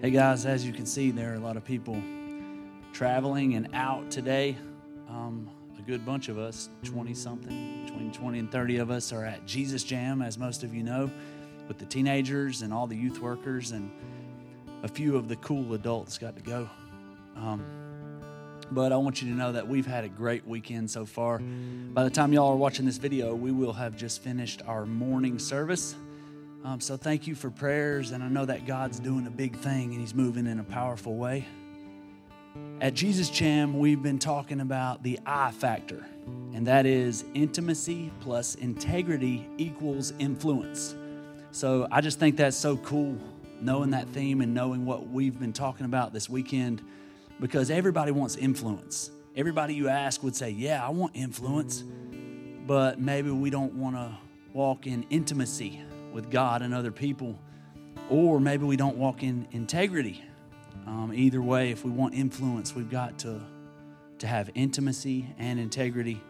Hey guys, as you can see, there are a lot of people traveling and out today. Um, a good bunch of us, 20 something, between 20 and 30 of us, are at Jesus Jam, as most of you know, with the teenagers and all the youth workers, and a few of the cool adults got to go. Um, but I want you to know that we've had a great weekend so far. By the time y'all are watching this video, we will have just finished our morning service. Um, so thank you for prayers, and I know that God's doing a big thing and He's moving in a powerful way. At Jesus Jam, we've been talking about the I factor, and that is intimacy plus integrity equals influence. So I just think that's so cool, knowing that theme and knowing what we've been talking about this weekend, because everybody wants influence. Everybody you ask would say, Yeah, I want influence, but maybe we don't want to walk in intimacy with God and other people, or maybe we don't walk in integrity. Um, either way, if we want influence, we've got to, to have intimacy and integrity.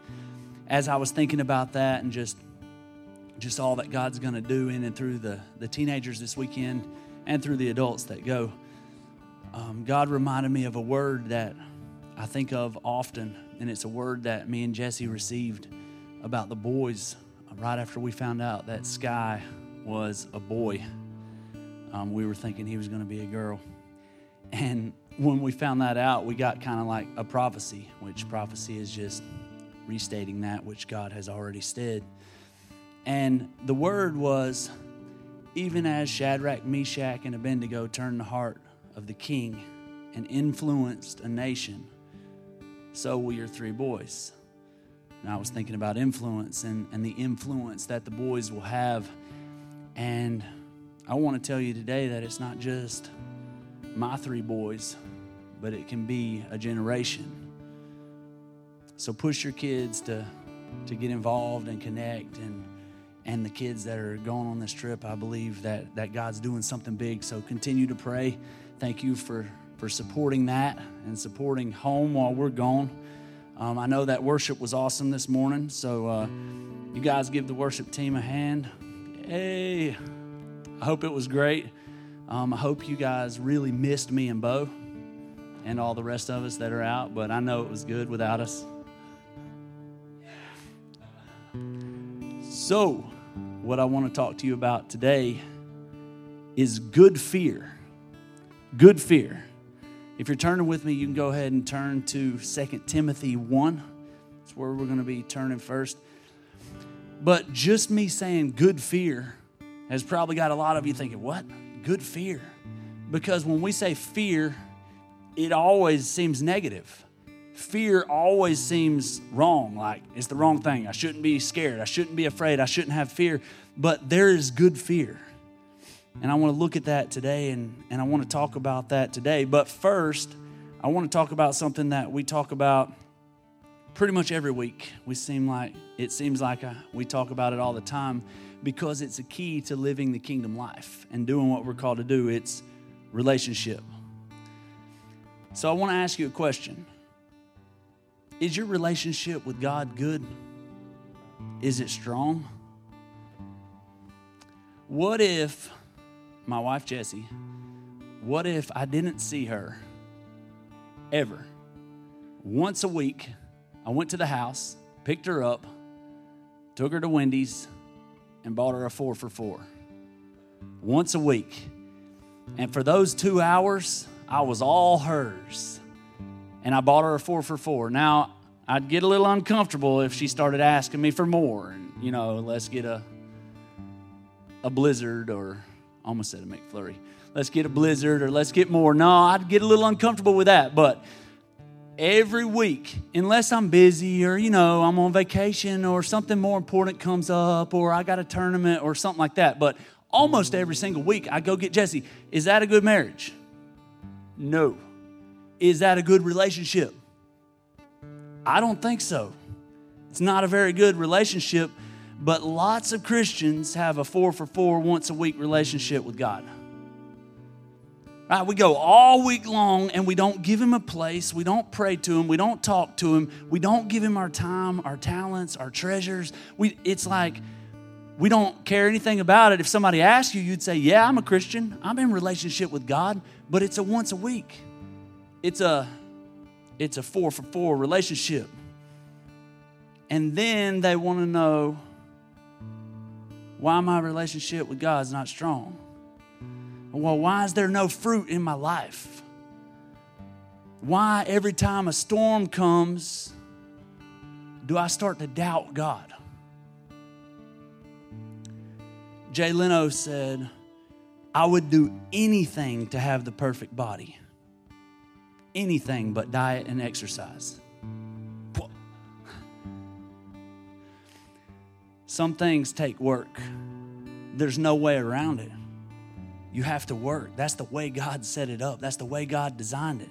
As I was thinking about that and just just all that God's going to do in and through the, the teenagers this weekend and through the adults that go, um, God reminded me of a word that I think of often, and it's a word that me and Jesse received about the boys right after we found out that Sky was a boy. Um, we were thinking he was going to be a girl. And when we found that out, we got kind of like a prophecy, which prophecy is just restating that which God has already said. And the word was even as Shadrach, Meshach, and Abednego turned the heart of the king and influenced a nation, so will your three boys. And I was thinking about influence and, and the influence that the boys will have. And I want to tell you today that it's not just my three boys, but it can be a generation. So push your kids to, to get involved and connect and and the kids that are going on this trip, I believe that, that God's doing something big. So continue to pray. Thank you for, for supporting that and supporting home while we're gone. Um, I know that worship was awesome this morning. So uh, you guys give the worship team a hand. Hey, I hope it was great. Um, I hope you guys really missed me and Bo and all the rest of us that are out, but I know it was good without us. So, what I want to talk to you about today is good fear. Good fear. If you're turning with me, you can go ahead and turn to 2 Timothy 1. That's where we're going to be turning first. But just me saying good fear has probably got a lot of you thinking, what? Good fear. Because when we say fear, it always seems negative fear always seems wrong. Like it's the wrong thing. I shouldn't be scared. I shouldn't be afraid. I shouldn't have fear. But there is good fear. And I want to look at that today and, and I want to talk about that today. But first, I want to talk about something that we talk about pretty much every week. We seem like it seems like a, we talk about it all the time because it's a key to living the kingdom life and doing what we're called to do. It's relationship. So I want to ask you a question. Is your relationship with God good? Is it strong? What if, my wife Jessie, what if I didn't see her ever? Once a week, I went to the house, picked her up, took her to Wendy's, and bought her a four for four. Once a week. And for those two hours, I was all hers and I bought her a four for four. Now, I'd get a little uncomfortable if she started asking me for more. And, you know, let's get a, a blizzard or almost said a McFlurry. Let's get a blizzard or let's get more. No, I'd get a little uncomfortable with that. But every week, unless I'm busy or, you know, I'm on vacation or something more important comes up or I got a tournament or something like that. But almost every single week, I go get Jesse. Is that a good marriage? No. Is that a good relationship? I don't think so. It's not a very good relationship, but lots of Christians have a four for four once a week relationship with God. Right, we go all week long and we don't give him a place. We don't pray to him. We don't talk to him. We don't give him our time, our talents, our treasures. We, it's like we don't care anything about it. If somebody asks you, you'd say, Yeah, I'm a Christian. I'm in relationship with God, but it's a once a week. It's a it's a four for four relationship. And then they want to know why my relationship with God is not strong. Well, why is there no fruit in my life? Why every time a storm comes do I start to doubt God? Jay Leno said, I would do anything to have the perfect body. Anything but diet and exercise. Some things take work. There's no way around it. You have to work. That's the way God set it up, that's the way God designed it.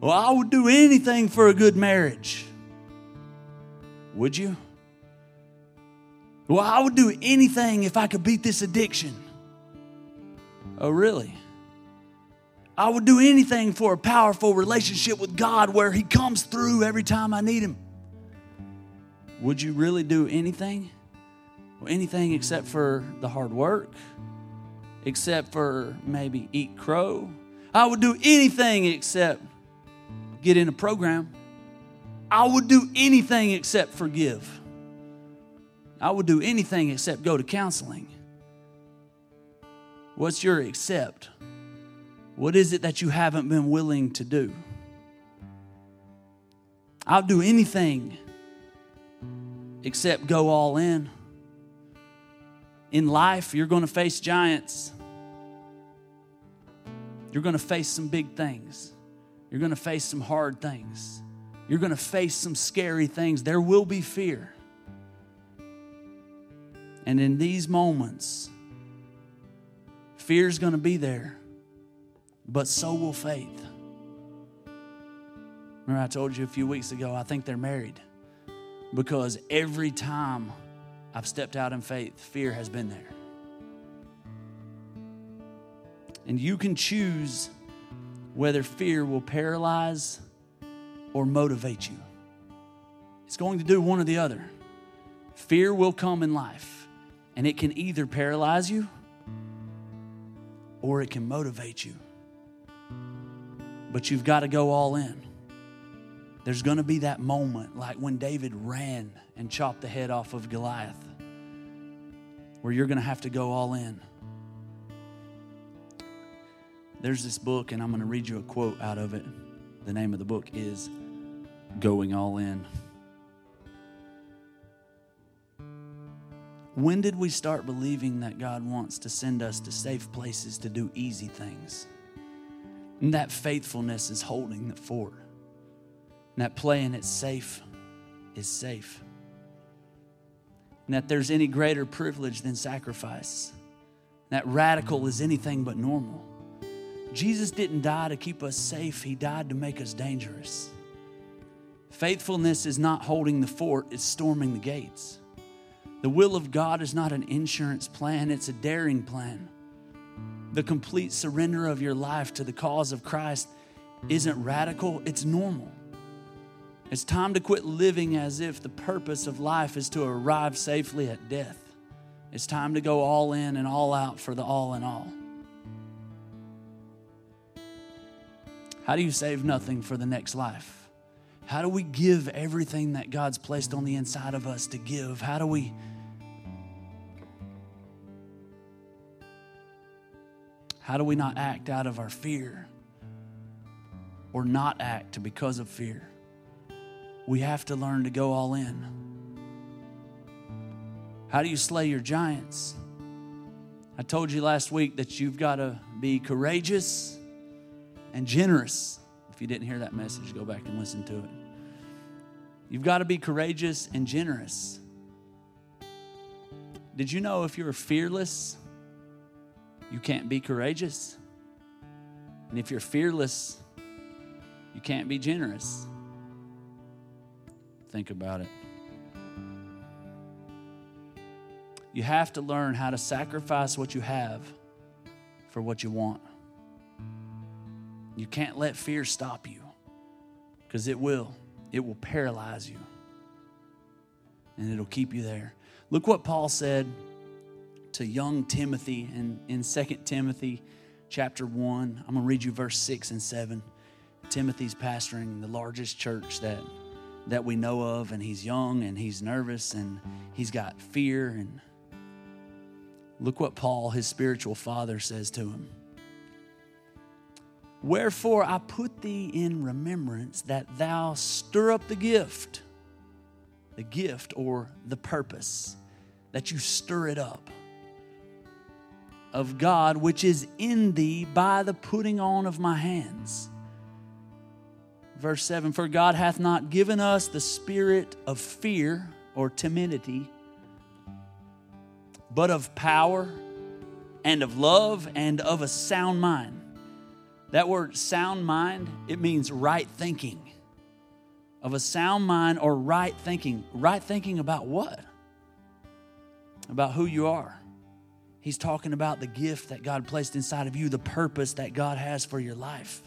Well, I would do anything for a good marriage. Would you? Well, I would do anything if I could beat this addiction. Oh, really? I would do anything for a powerful relationship with God where He comes through every time I need Him. Would you really do anything? Well, anything except for the hard work, except for maybe eat crow. I would do anything except get in a program. I would do anything except forgive. I would do anything except go to counseling. What's your accept? What is it that you haven't been willing to do? I'll do anything except go all in. In life, you're going to face giants. You're going to face some big things. You're going to face some hard things. You're going to face some scary things. There will be fear. And in these moments, fear is going to be there, but so will faith. Remember, I told you a few weeks ago, I think they're married because every time I've stepped out in faith, fear has been there. And you can choose whether fear will paralyze or motivate you. It's going to do one or the other. Fear will come in life. And it can either paralyze you or it can motivate you. But you've got to go all in. There's going to be that moment, like when David ran and chopped the head off of Goliath, where you're going to have to go all in. There's this book, and I'm going to read you a quote out of it. The name of the book is Going All In. When did we start believing that God wants to send us to safe places to do easy things? And that faithfulness is holding the fort. And that playing it safe is safe. And that there's any greater privilege than sacrifice. And That radical is anything but normal. Jesus didn't die to keep us safe, He died to make us dangerous. Faithfulness is not holding the fort, it's storming the gates. The will of God is not an insurance plan, it's a daring plan. The complete surrender of your life to the cause of Christ isn't radical, it's normal. It's time to quit living as if the purpose of life is to arrive safely at death. It's time to go all in and all out for the all in all. How do you save nothing for the next life? How do we give everything that God's placed on the inside of us to give? How do we How do we not act out of our fear or not act because of fear? We have to learn to go all in. How do you slay your giants? I told you last week that you've got to be courageous and generous. If you didn't hear that message, go back and listen to it. You've got to be courageous and generous. Did you know if you're fearless, you can't be courageous. And if you're fearless, you can't be generous. Think about it. You have to learn how to sacrifice what you have for what you want. You can't let fear stop you because it will. It will paralyze you and it'll keep you there. Look what Paul said to young Timothy in, in 2 Timothy chapter 1. I'm going to read you verse 6 and 7. Timothy's pastoring the largest church that, that we know of, and he's young and he's nervous and he's got fear. And look what Paul, his spiritual father, says to him. Wherefore I put thee in remembrance that thou stir up the gift, the gift or the purpose, that you stir it up of God which is in thee by the putting on of my hands. Verse 7 For God hath not given us the spirit of fear or timidity, but of power and of love and of a sound mind. That word sound mind, it means right thinking. Of a sound mind or right thinking. Right thinking about what? About who you are. He's talking about the gift that God placed inside of you, the purpose that God has for your life,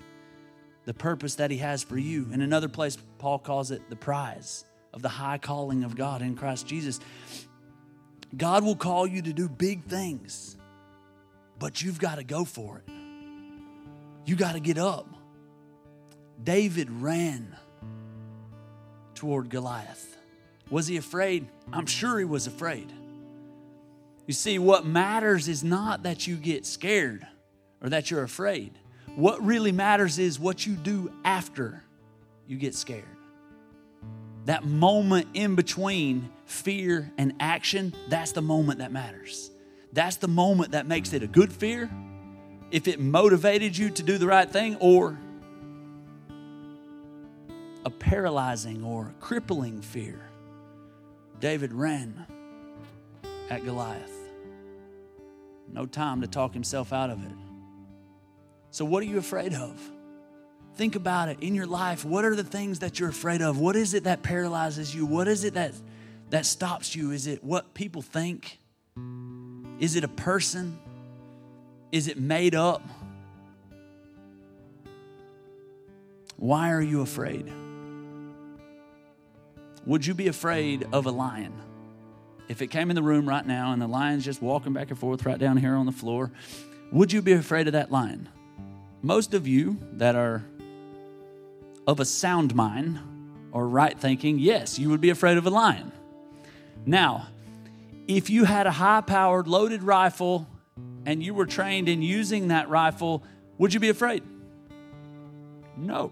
the purpose that He has for you. In another place, Paul calls it the prize of the high calling of God in Christ Jesus. God will call you to do big things, but you've got to go for it. You got to get up. David ran toward Goliath. Was he afraid? I'm sure he was afraid. You see, what matters is not that you get scared or that you're afraid. What really matters is what you do after you get scared. That moment in between fear and action, that's the moment that matters. That's the moment that makes it a good fear if it motivated you to do the right thing or a paralyzing or crippling fear. David ran at Goliath. No time to talk himself out of it. So, what are you afraid of? Think about it in your life. What are the things that you're afraid of? What is it that paralyzes you? What is it that, that stops you? Is it what people think? Is it a person? Is it made up? Why are you afraid? Would you be afraid of a lion? If it came in the room right now and the lion's just walking back and forth right down here on the floor, would you be afraid of that lion? Most of you that are of a sound mind or right thinking, yes, you would be afraid of a lion. Now, if you had a high powered loaded rifle and you were trained in using that rifle, would you be afraid? No.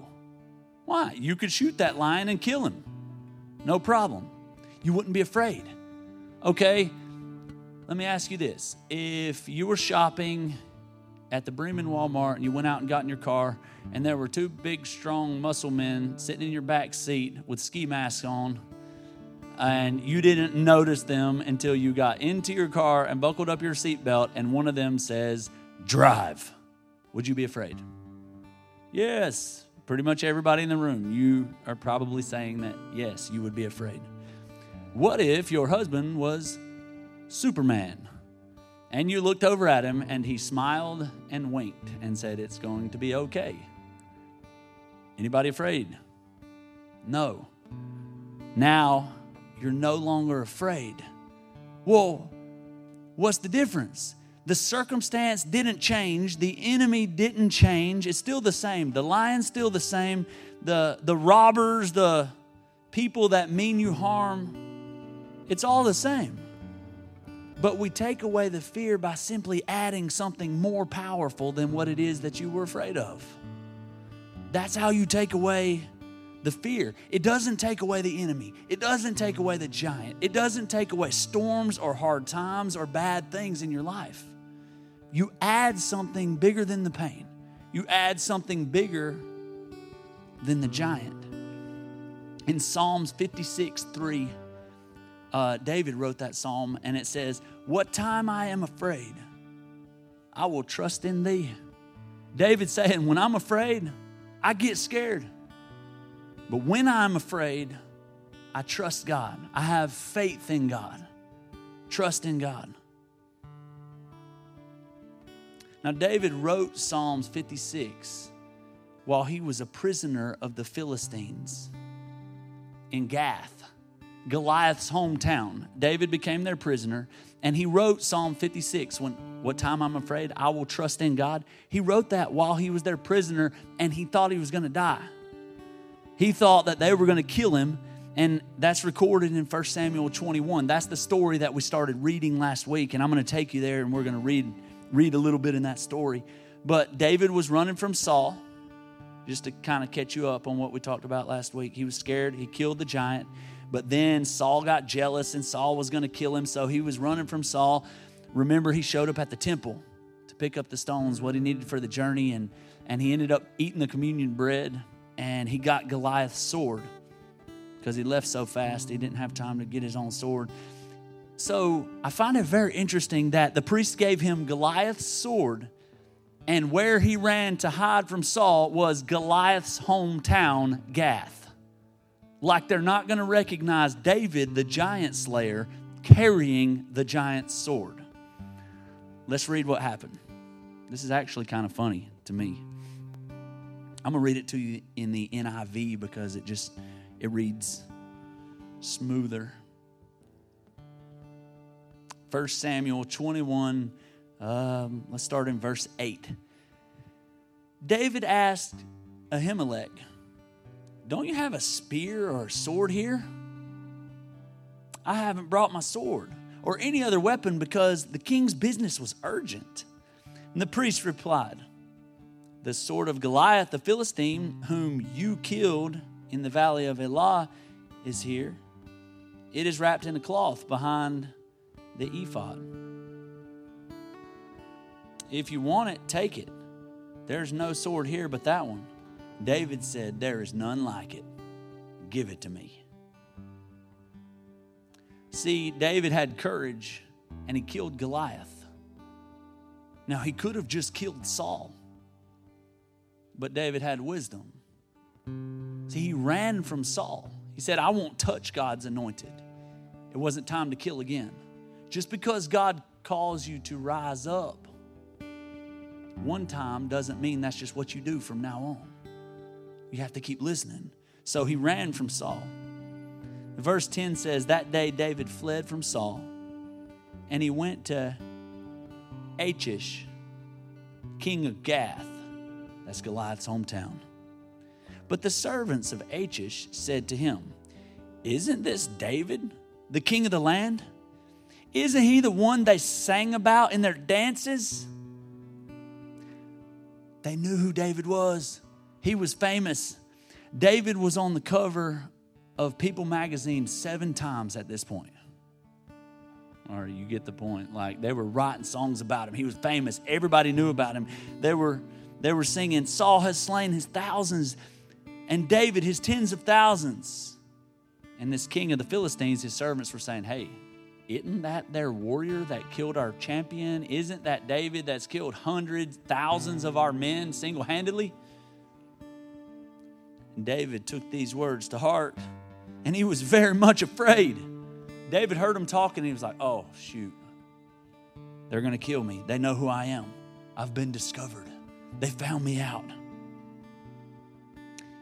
Why? You could shoot that lion and kill him. No problem. You wouldn't be afraid. Okay, let me ask you this. If you were shopping at the Bremen Walmart and you went out and got in your car and there were two big, strong muscle men sitting in your back seat with ski masks on, and you didn't notice them until you got into your car and buckled up your seatbelt, and one of them says, Drive. Would you be afraid? Yes. Pretty much everybody in the room, you are probably saying that, yes, you would be afraid. What if your husband was Superman? And you looked over at him and he smiled and winked and said, It's going to be okay. Anybody afraid? No. Now you're no longer afraid. Well, what's the difference? The circumstance didn't change. The enemy didn't change. It's still the same. The lion's still the same. The, the robbers, the people that mean you harm, it's all the same. But we take away the fear by simply adding something more powerful than what it is that you were afraid of. That's how you take away the fear. It doesn't take away the enemy. It doesn't take away the giant. It doesn't take away storms or hard times or bad things in your life. You add something bigger than the pain, you add something bigger than the giant. In Psalms 56 3, uh, David wrote that psalm, and it says, What time I am afraid, I will trust in thee. David saying, When I'm afraid, I get scared. But when I'm afraid, I trust God. I have faith in God. Trust in God. Now, David wrote Psalms 56 while he was a prisoner of the Philistines in Gath. Goliath's hometown. David became their prisoner, and he wrote Psalm 56 when what time I'm afraid I will trust in God. He wrote that while he was their prisoner and he thought he was going to die. He thought that they were going to kill him, and that's recorded in 1 Samuel 21. That's the story that we started reading last week, and I'm going to take you there and we're going to read read a little bit in that story. But David was running from Saul, just to kind of catch you up on what we talked about last week. He was scared, he killed the giant. But then Saul got jealous and Saul was going to kill him, so he was running from Saul. Remember, he showed up at the temple to pick up the stones, what he needed for the journey, and, and he ended up eating the communion bread and he got Goliath's sword because he left so fast he didn't have time to get his own sword. So I find it very interesting that the priest gave him Goliath's sword, and where he ran to hide from Saul was Goliath's hometown, Gath like they're not going to recognize David, the giant slayer, carrying the giant's sword. Let's read what happened. This is actually kind of funny to me. I'm going to read it to you in the NIV because it just it reads smoother. 1 Samuel 21 um, let's start in verse 8. David asked Ahimelech, don't you have a spear or a sword here? I haven't brought my sword or any other weapon because the king's business was urgent. And the priest replied, The sword of Goliath the Philistine, whom you killed in the valley of Elah, is here. It is wrapped in a cloth behind the ephod. If you want it, take it. There's no sword here but that one. David said, There is none like it. Give it to me. See, David had courage and he killed Goliath. Now, he could have just killed Saul, but David had wisdom. See, he ran from Saul. He said, I won't touch God's anointed. It wasn't time to kill again. Just because God calls you to rise up one time doesn't mean that's just what you do from now on. You have to keep listening. So he ran from Saul. Verse 10 says, That day David fled from Saul and he went to Achish, king of Gath. That's Goliath's hometown. But the servants of Achish said to him, Isn't this David, the king of the land? Isn't he the one they sang about in their dances? They knew who David was. He was famous. David was on the cover of People magazine seven times at this point. Or you get the point. Like they were writing songs about him. He was famous. Everybody knew about him. They were they were singing, Saul has slain his thousands, and David his tens of thousands. And this king of the Philistines, his servants were saying, Hey, isn't that their warrior that killed our champion? Isn't that David that's killed hundreds, thousands of our men single handedly? And David took these words to heart and he was very much afraid. David heard him talking and he was like, oh, shoot. They're going to kill me. They know who I am. I've been discovered. They found me out.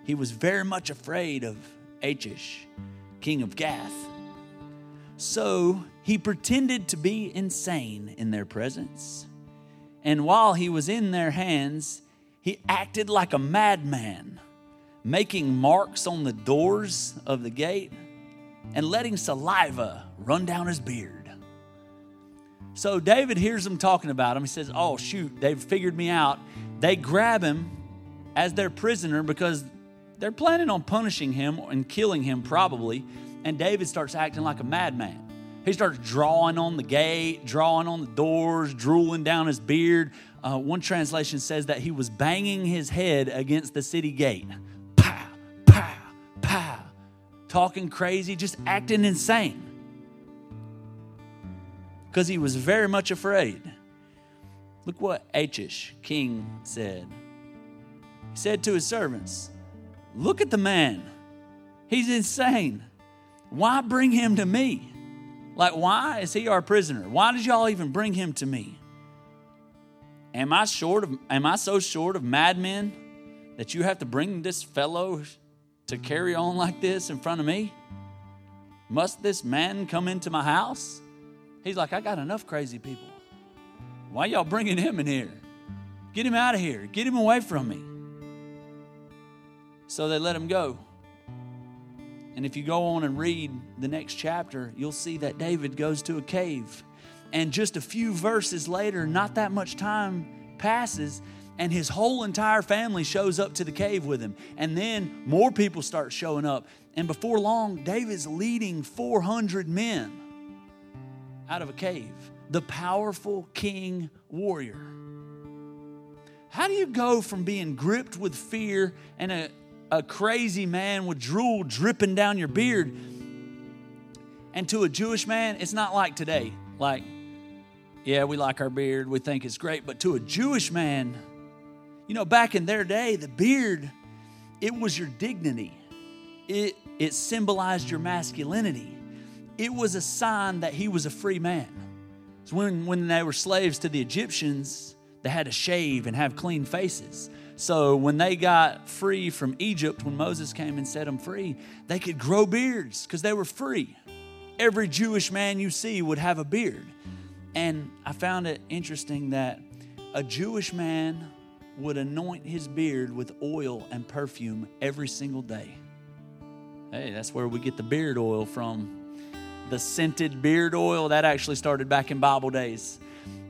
He was very much afraid of Achish, king of Gath. So he pretended to be insane in their presence. And while he was in their hands, he acted like a madman making marks on the doors of the gate and letting saliva run down his beard. So David hears them talking about him. He says, Oh, shoot, they've figured me out. They grab him as their prisoner because they're planning on punishing him and killing him, probably. And David starts acting like a madman. He starts drawing on the gate, drawing on the doors, drooling down his beard. Uh, one translation says that he was banging his head against the city gate talking crazy, just acting insane. Because he was very much afraid. Look what Achish, king, said. He said to his servants, Look at the man. He's insane. Why bring him to me? Like, why is he our prisoner? Why did y'all even bring him to me? Am I short of am I so short of madmen that you have to bring this fellow to carry on like this in front of me? Must this man come into my house? He's like, I got enough crazy people. Why y'all bringing him in here? Get him out of here. Get him away from me. So they let him go. And if you go on and read the next chapter, you'll see that David goes to a cave. And just a few verses later, not that much time passes, and his whole entire family shows up to the cave with him. And then more people start showing up. And before long, David's leading 400 men out of a cave. The powerful king warrior. How do you go from being gripped with fear and a, a crazy man with drool dripping down your beard and to a Jewish man, it's not like today. Like, yeah, we like our beard, we think it's great, but to a Jewish man, you know, back in their day, the beard, it was your dignity. It it symbolized your masculinity. It was a sign that he was a free man. So when, when they were slaves to the Egyptians, they had to shave and have clean faces. So when they got free from Egypt, when Moses came and set them free, they could grow beards because they were free. Every Jewish man you see would have a beard. And I found it interesting that a Jewish man would anoint his beard with oil and perfume every single day. Hey, that's where we get the beard oil from. The scented beard oil that actually started back in Bible days.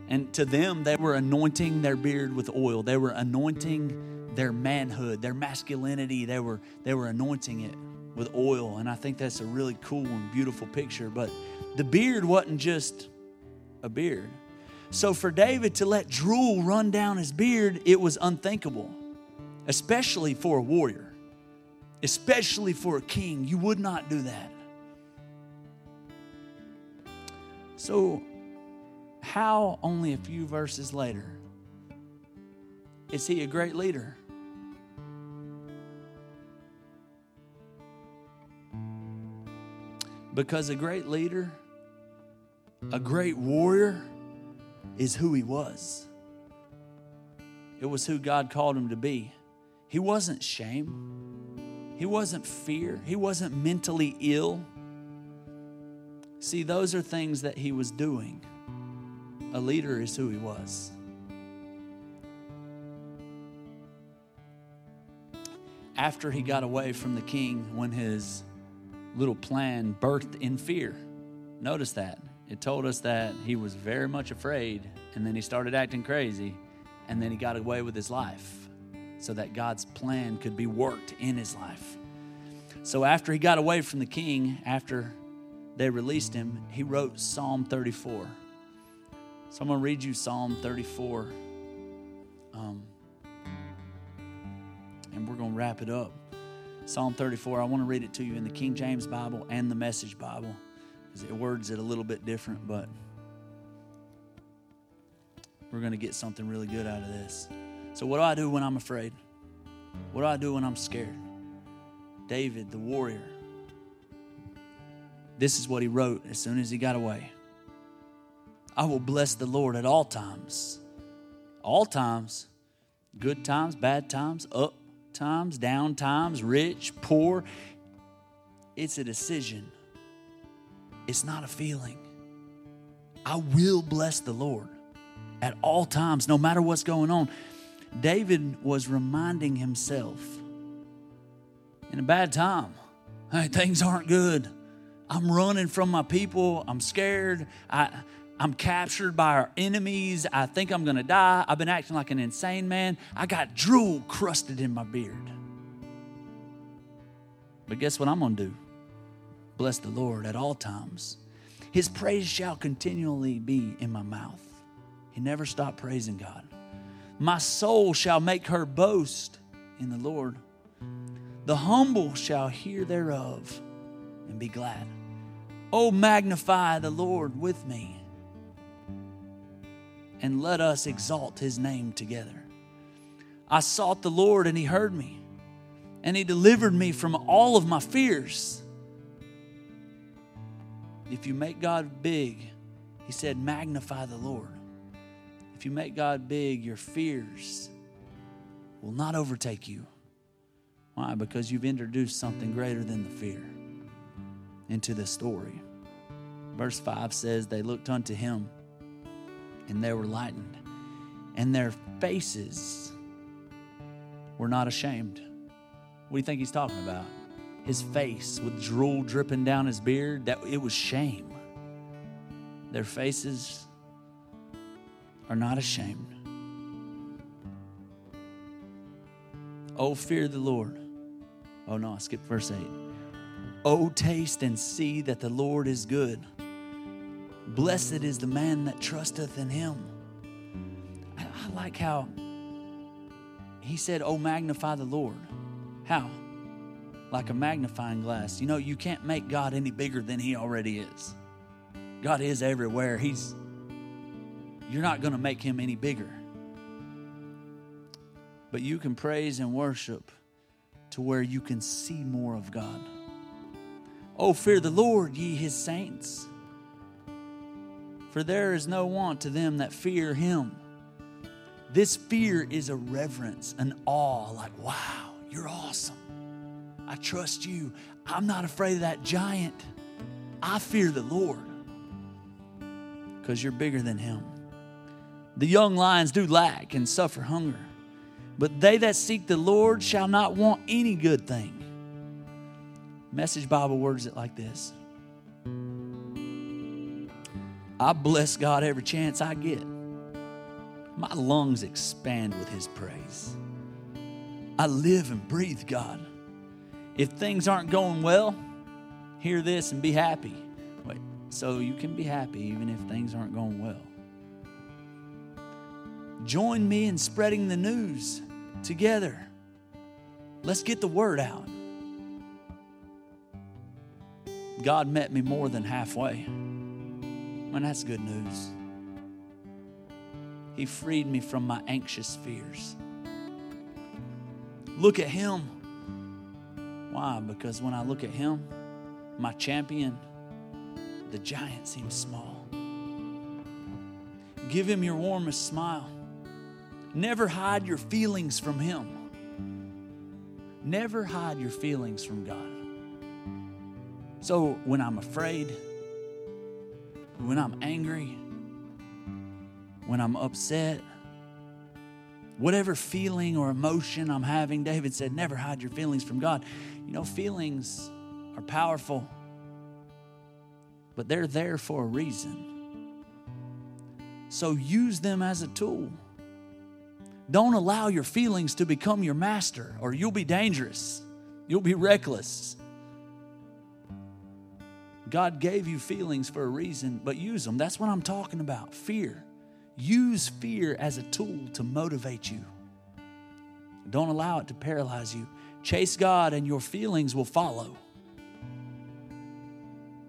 And to them, they were anointing their beard with oil. They were anointing their manhood, their masculinity. They were, they were anointing it with oil. And I think that's a really cool and beautiful picture. But the beard wasn't just a beard. So for David to let drool run down his beard, it was unthinkable, especially for a warrior, especially for a king. You would not do that. So how only a few verses later is he a great leader? Because a great leader, a great warrior, is who he was. It was who God called him to be. He wasn't shame, he wasn't fear, he wasn't mentally ill. See, those are things that he was doing. A leader is who he was. After he got away from the king, when his little plan birthed in fear, notice that. It told us that he was very much afraid, and then he started acting crazy, and then he got away with his life so that God's plan could be worked in his life. So after he got away from the king, after they released him, he wrote Psalm 34. So I'm going to read you Psalm 34. Um, and we're going to wrap it up. Psalm 34, I want to read it to you in the King James Bible and the Message Bible. It words it a little bit different, but we're going to get something really good out of this. So, what do I do when I'm afraid? What do I do when I'm scared? David, the warrior, this is what he wrote as soon as he got away. I will bless the Lord at all times. All times. Good times, bad times, up times, down times, rich, poor. It's a decision, it's not a feeling. I will bless the Lord at all times, no matter what's going on. David was reminding himself in a bad time, hey, things aren't good. I'm running from my people. I'm scared. I, I'm captured by our enemies. I think I'm going to die. I've been acting like an insane man. I got drool crusted in my beard. But guess what I'm going to do? Bless the Lord at all times. His praise shall continually be in my mouth. He never stopped praising God. My soul shall make her boast in the Lord. The humble shall hear thereof and be glad. Oh, magnify the Lord with me and let us exalt his name together. I sought the Lord and he heard me, and he delivered me from all of my fears. If you make God big, he said, magnify the Lord. If you make God big, your fears will not overtake you. Why? Because you've introduced something greater than the fear. into the story. Verse 5 says, They looked unto him, and they were lightened, and their faces were not ashamed. What do you think he's talking about? His face with drool dripping down his beard, that it was shame. Their faces are not ashamed. Oh, fear the Lord. Oh, no, I skipped verse 8. Oh, taste and see that the Lord is good. Blessed is the man that trusteth in him. I, I like how he said, Oh, magnify the Lord. How? Like a magnifying glass. You know, you can't make God any bigger than he already is. God is everywhere. He's you're not going to make him any bigger. But you can praise and worship to where you can see more of God. Oh, fear the Lord, ye his saints. For there is no want to them that fear him. This fear is a reverence, an awe, like, wow, you're awesome. I trust you. I'm not afraid of that giant. I fear the Lord because you're bigger than him. The young lions do lack and suffer hunger, but they that seek the Lord shall not want any good thing. Message Bible words it like this I bless God every chance I get. My lungs expand with His praise. I live and breathe God. If things aren't going well, hear this and be happy. Wait, so you can be happy even if things aren't going well. Join me in spreading the news together. Let's get the word out. God met me more than halfway. Man, that's good news. He freed me from my anxious fears. Look at Him. Why? Because when I look at Him, my champion, the giant seems small. Give Him your warmest smile. Never hide your feelings from Him. Never hide your feelings from God. So when I'm afraid, when I'm angry, when I'm upset, whatever feeling or emotion I'm having, David said, never hide your feelings from God. You know, feelings are powerful, but they're there for a reason. So use them as a tool. Don't allow your feelings to become your master, or you'll be dangerous. You'll be reckless. God gave you feelings for a reason, but use them. That's what I'm talking about fear. Use fear as a tool to motivate you. Don't allow it to paralyze you. Chase God, and your feelings will follow.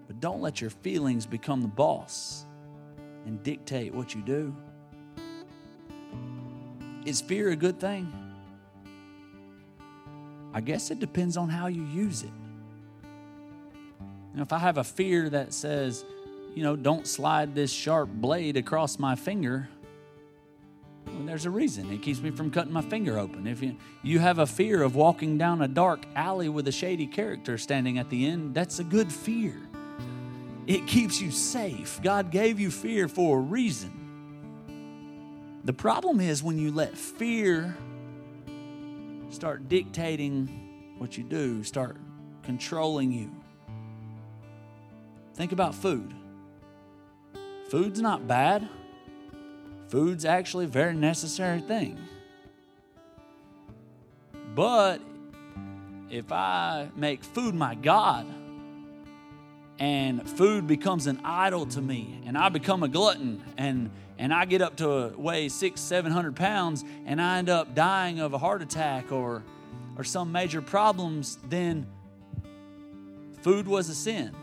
But don't let your feelings become the boss and dictate what you do. Is fear a good thing? I guess it depends on how you use it. Know, if I have a fear that says, you know, don't slide this sharp blade across my finger, well, there's a reason. It keeps me from cutting my finger open. If you, you have a fear of walking down a dark alley with a shady character standing at the end, that's a good fear. It keeps you safe. God gave you fear for a reason. The problem is when you let fear start dictating what you do, start controlling you. Think about food. Food's not bad. Food's actually a very necessary thing. But if I make food my God and food becomes an idol to me and I become a glutton and and I get up to weigh six, seven hundred pounds and I end up dying of a heart attack or or some major problems, then food was a sin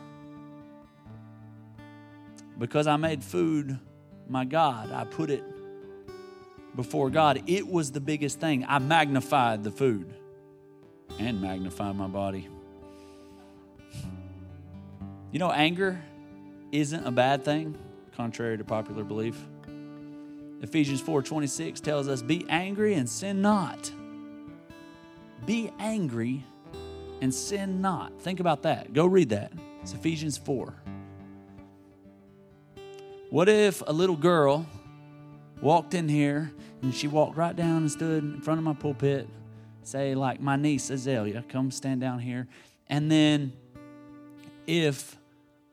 because I made food my God. I put it before God. It was the biggest thing. I magnified the food and magnified my body. You know, anger isn't a bad thing, contrary to popular belief. Ephesians 4:26 tells us, "Be angry and sin not." Be angry and sin not. Think about that. Go read that. It's Ephesians 4. What if a little girl walked in here and she walked right down and stood in front of my pulpit, say, like my niece Azalea, come stand down here. And then if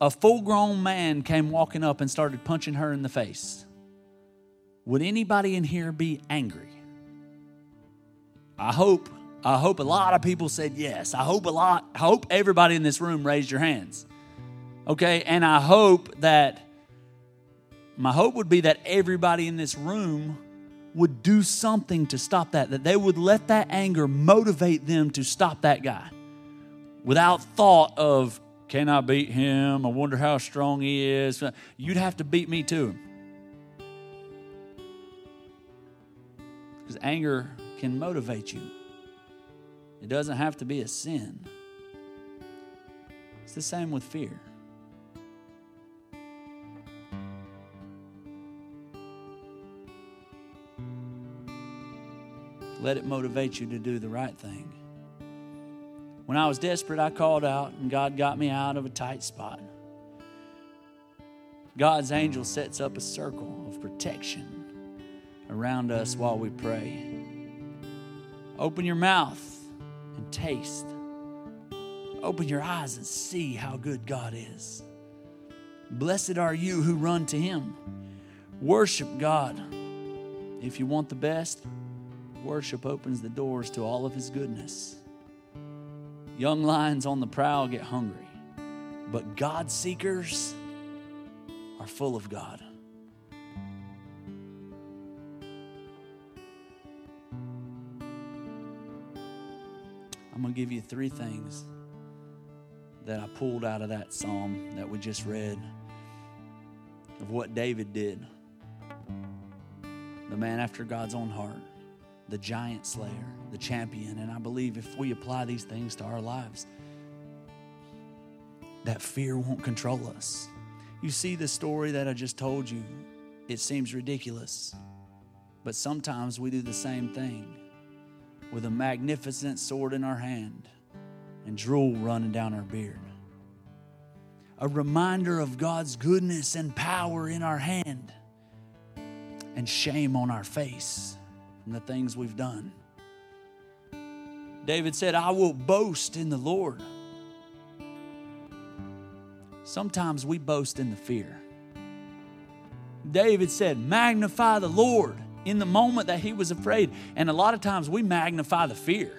a full grown man came walking up and started punching her in the face, would anybody in here be angry? I hope. I hope a lot of people said yes. I hope a lot, I hope everybody in this room raised your hands. Okay, and I hope that my hope would be that everybody in this room would do something to stop that, that they would let that anger motivate them to stop that guy without thought of, can I beat him? I wonder how strong he is. You'd have to beat me too. Because anger can motivate you, it doesn't have to be a sin. It's the same with fear. Let it motivate you to do the right thing. When I was desperate, I called out, and God got me out of a tight spot. God's angel sets up a circle of protection around us while we pray. Open your mouth and taste. Open your eyes and see how good God is. Blessed are you who run to Him. Worship God. If you want the best, worship opens the doors to all of His goodness. Young lions on the prowl get hungry, but God seekers are full of God. I'm going to give you three things that I pulled out of that psalm that we just read of what David did. The man after God's own heart, the giant slayer, the champion. And I believe if we apply these things to our lives, that fear won't control us. You see the story that I just told you, it seems ridiculous, but sometimes we do the same thing with a magnificent sword in our hand and drool running down our beard. A reminder of God's goodness and power in our hand and shame on our face from the things we've done. David said, I will boast in the Lord. Sometimes we boast in the fear. David said, Magnify the Lord in the moment that he was afraid. And a lot of times we magnify the fear.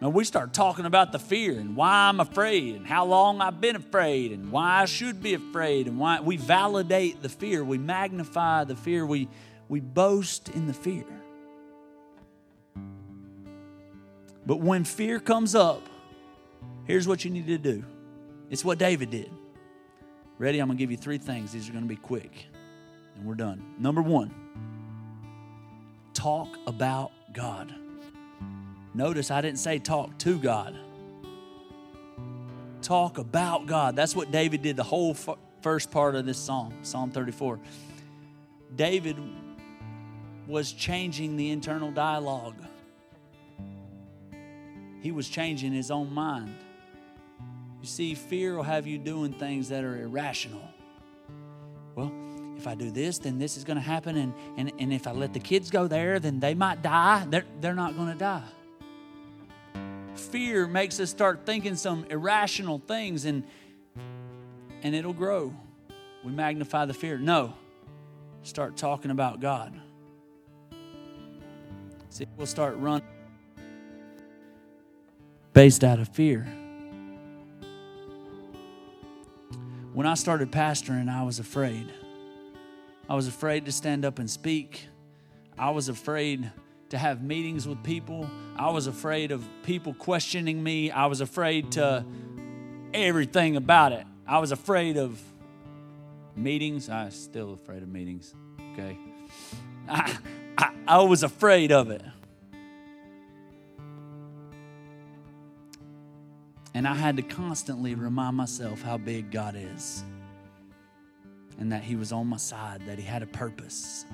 Now we start talking about the fear and why I'm afraid and how long I've been afraid and why I should be afraid and why we validate the fear. We magnify the fear. We, we boast in the fear. But when fear comes up, here's what you need to do. It's what David did. Ready? I'm going to give you three things. These are going to be quick, and we're done. Number one, talk about God. Notice I didn't say talk to God. Talk about God. That's what David did the whole first part of this psalm, Psalm 34. David was changing the internal dialogue, he was changing his own mind. You see, fear will have you doing things that are irrational. Well, if I do this, then this is going to happen. And, and, and if I let the kids go there, then they might die. They're, they're not going to die. Fear makes us start thinking some irrational things and, and it'll grow. We magnify the fear. No, start talking about God. See, we'll start running based out of fear. When I started pastoring, I was afraid. I was afraid to stand up and speak. I was afraid to have meetings with people. I was afraid of people questioning me. I was afraid to everything about it. I was afraid of meetings. I'm still afraid of meetings. Okay. I, I, I was afraid of it. And I had to constantly remind myself how big God is and that He was on my side, that He had a purpose.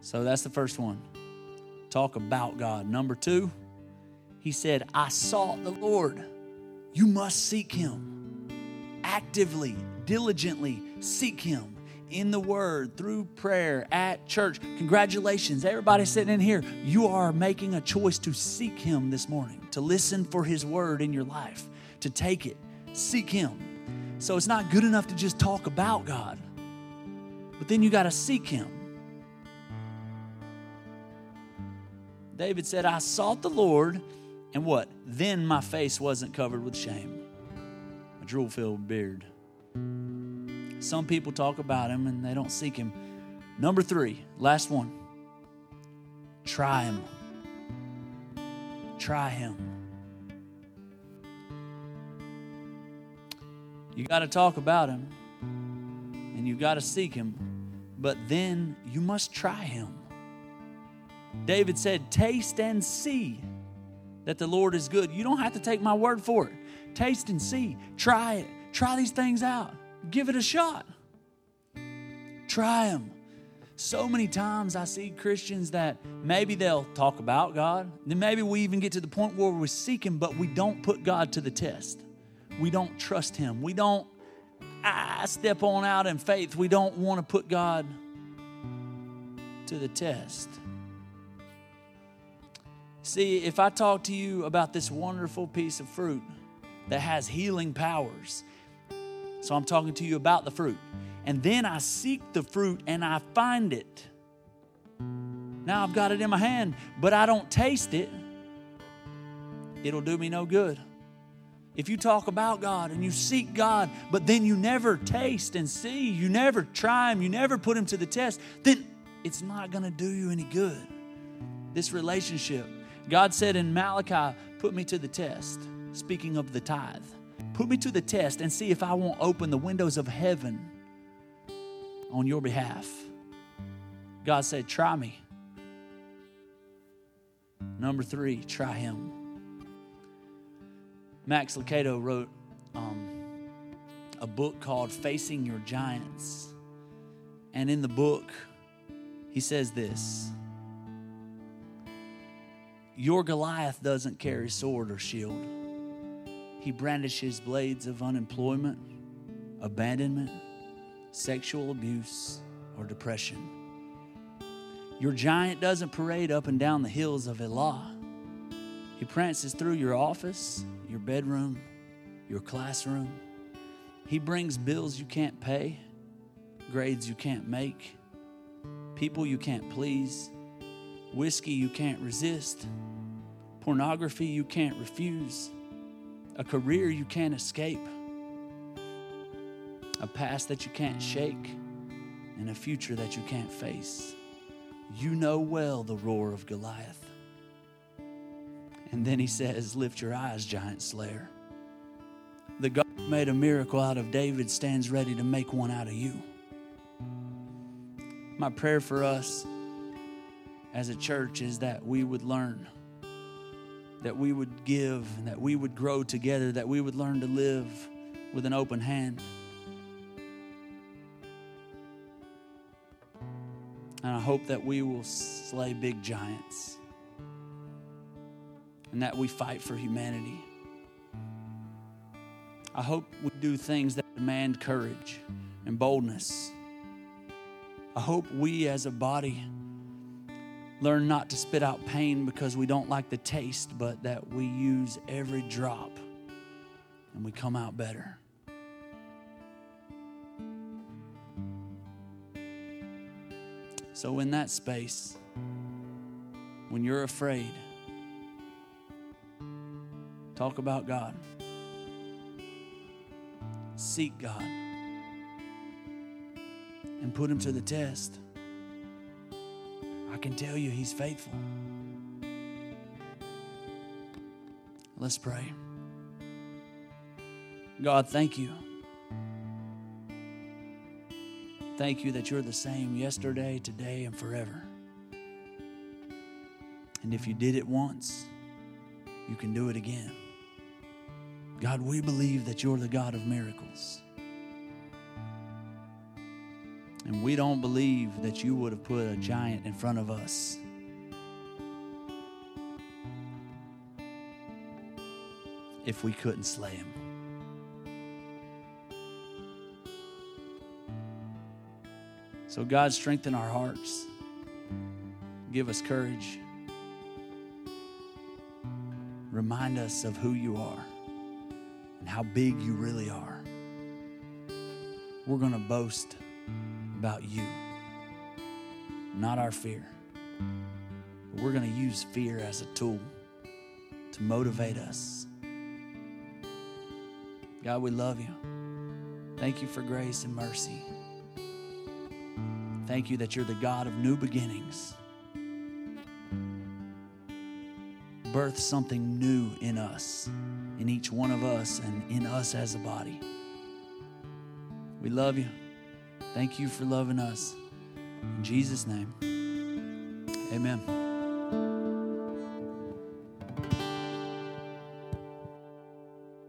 So that's the first one. Talk about God. Number two, He said, I sought the Lord. You must seek Him actively, diligently seek Him in the Word, through prayer, at church. Congratulations, everybody sitting in here. You are making a choice to seek Him this morning, to listen for His Word in your life, to take it, seek Him. So it's not good enough to just talk about God, but then you got to seek Him. David said, I sought the Lord, and what? Then my face wasn't covered with shame. A drool filled beard. Some people talk about him and they don't seek him. Number three, last one. Try him. Try him. You got to talk about him and you got to seek him, but then you must try him. David said, Taste and see that the Lord is good. You don't have to take my word for it. Taste and see. Try it. Try these things out. Give it a shot. Try them. So many times I see Christians that maybe they'll talk about God, then maybe we even get to the point where we seek Him, but we don't put God to the test. We don't trust Him. We don't step on out in faith. We don't want to put God to the test. See, if I talk to you about this wonderful piece of fruit that has healing powers, so I'm talking to you about the fruit, and then I seek the fruit and I find it. Now I've got it in my hand, but I don't taste it, it'll do me no good. If you talk about God and you seek God, but then you never taste and see, you never try Him, you never put Him to the test, then it's not going to do you any good. This relationship God said in Malachi, Put me to the test. Speaking of the tithe, put me to the test and see if I won't open the windows of heaven on your behalf. God said, Try me. Number three, try him. Max Lucado wrote um, a book called Facing Your Giants. And in the book, he says this your Goliath doesn't carry sword or shield. He brandishes blades of unemployment, abandonment, sexual abuse, or depression. Your giant doesn't parade up and down the hills of Elah. He prances through your office, your bedroom, your classroom. He brings bills you can't pay, grades you can't make, people you can't please, whiskey you can't resist, pornography you can't refuse, a career you can't escape, a past that you can't shake, and a future that you can't face. You know well the roar of Goliath. And then he says, Lift your eyes, giant slayer. The God who made a miracle out of David stands ready to make one out of you. My prayer for us as a church is that we would learn, that we would give, and that we would grow together, that we would learn to live with an open hand. And I hope that we will slay big giants and that we fight for humanity. I hope we do things that demand courage and boldness. I hope we as a body learn not to spit out pain because we don't like the taste, but that we use every drop and we come out better. So, in that space, when you're afraid, talk about God, seek God, and put Him to the test. I can tell you He's faithful. Let's pray. God, thank you. Thank you that you're the same yesterday, today, and forever. And if you did it once, you can do it again. God, we believe that you're the God of miracles. And we don't believe that you would have put a giant in front of us. if we couldn't slay him. So, God, strengthen our hearts. Give us courage. Remind us of who you are and how big you really are. We're going to boast about you, not our fear. But we're going to use fear as a tool to motivate us. God, we love you. Thank you for grace and mercy. Thank you that you're the God of new beginnings. Birth something new in us, in each one of us, and in us as a body. We love you. Thank you for loving us. In Jesus' name, amen.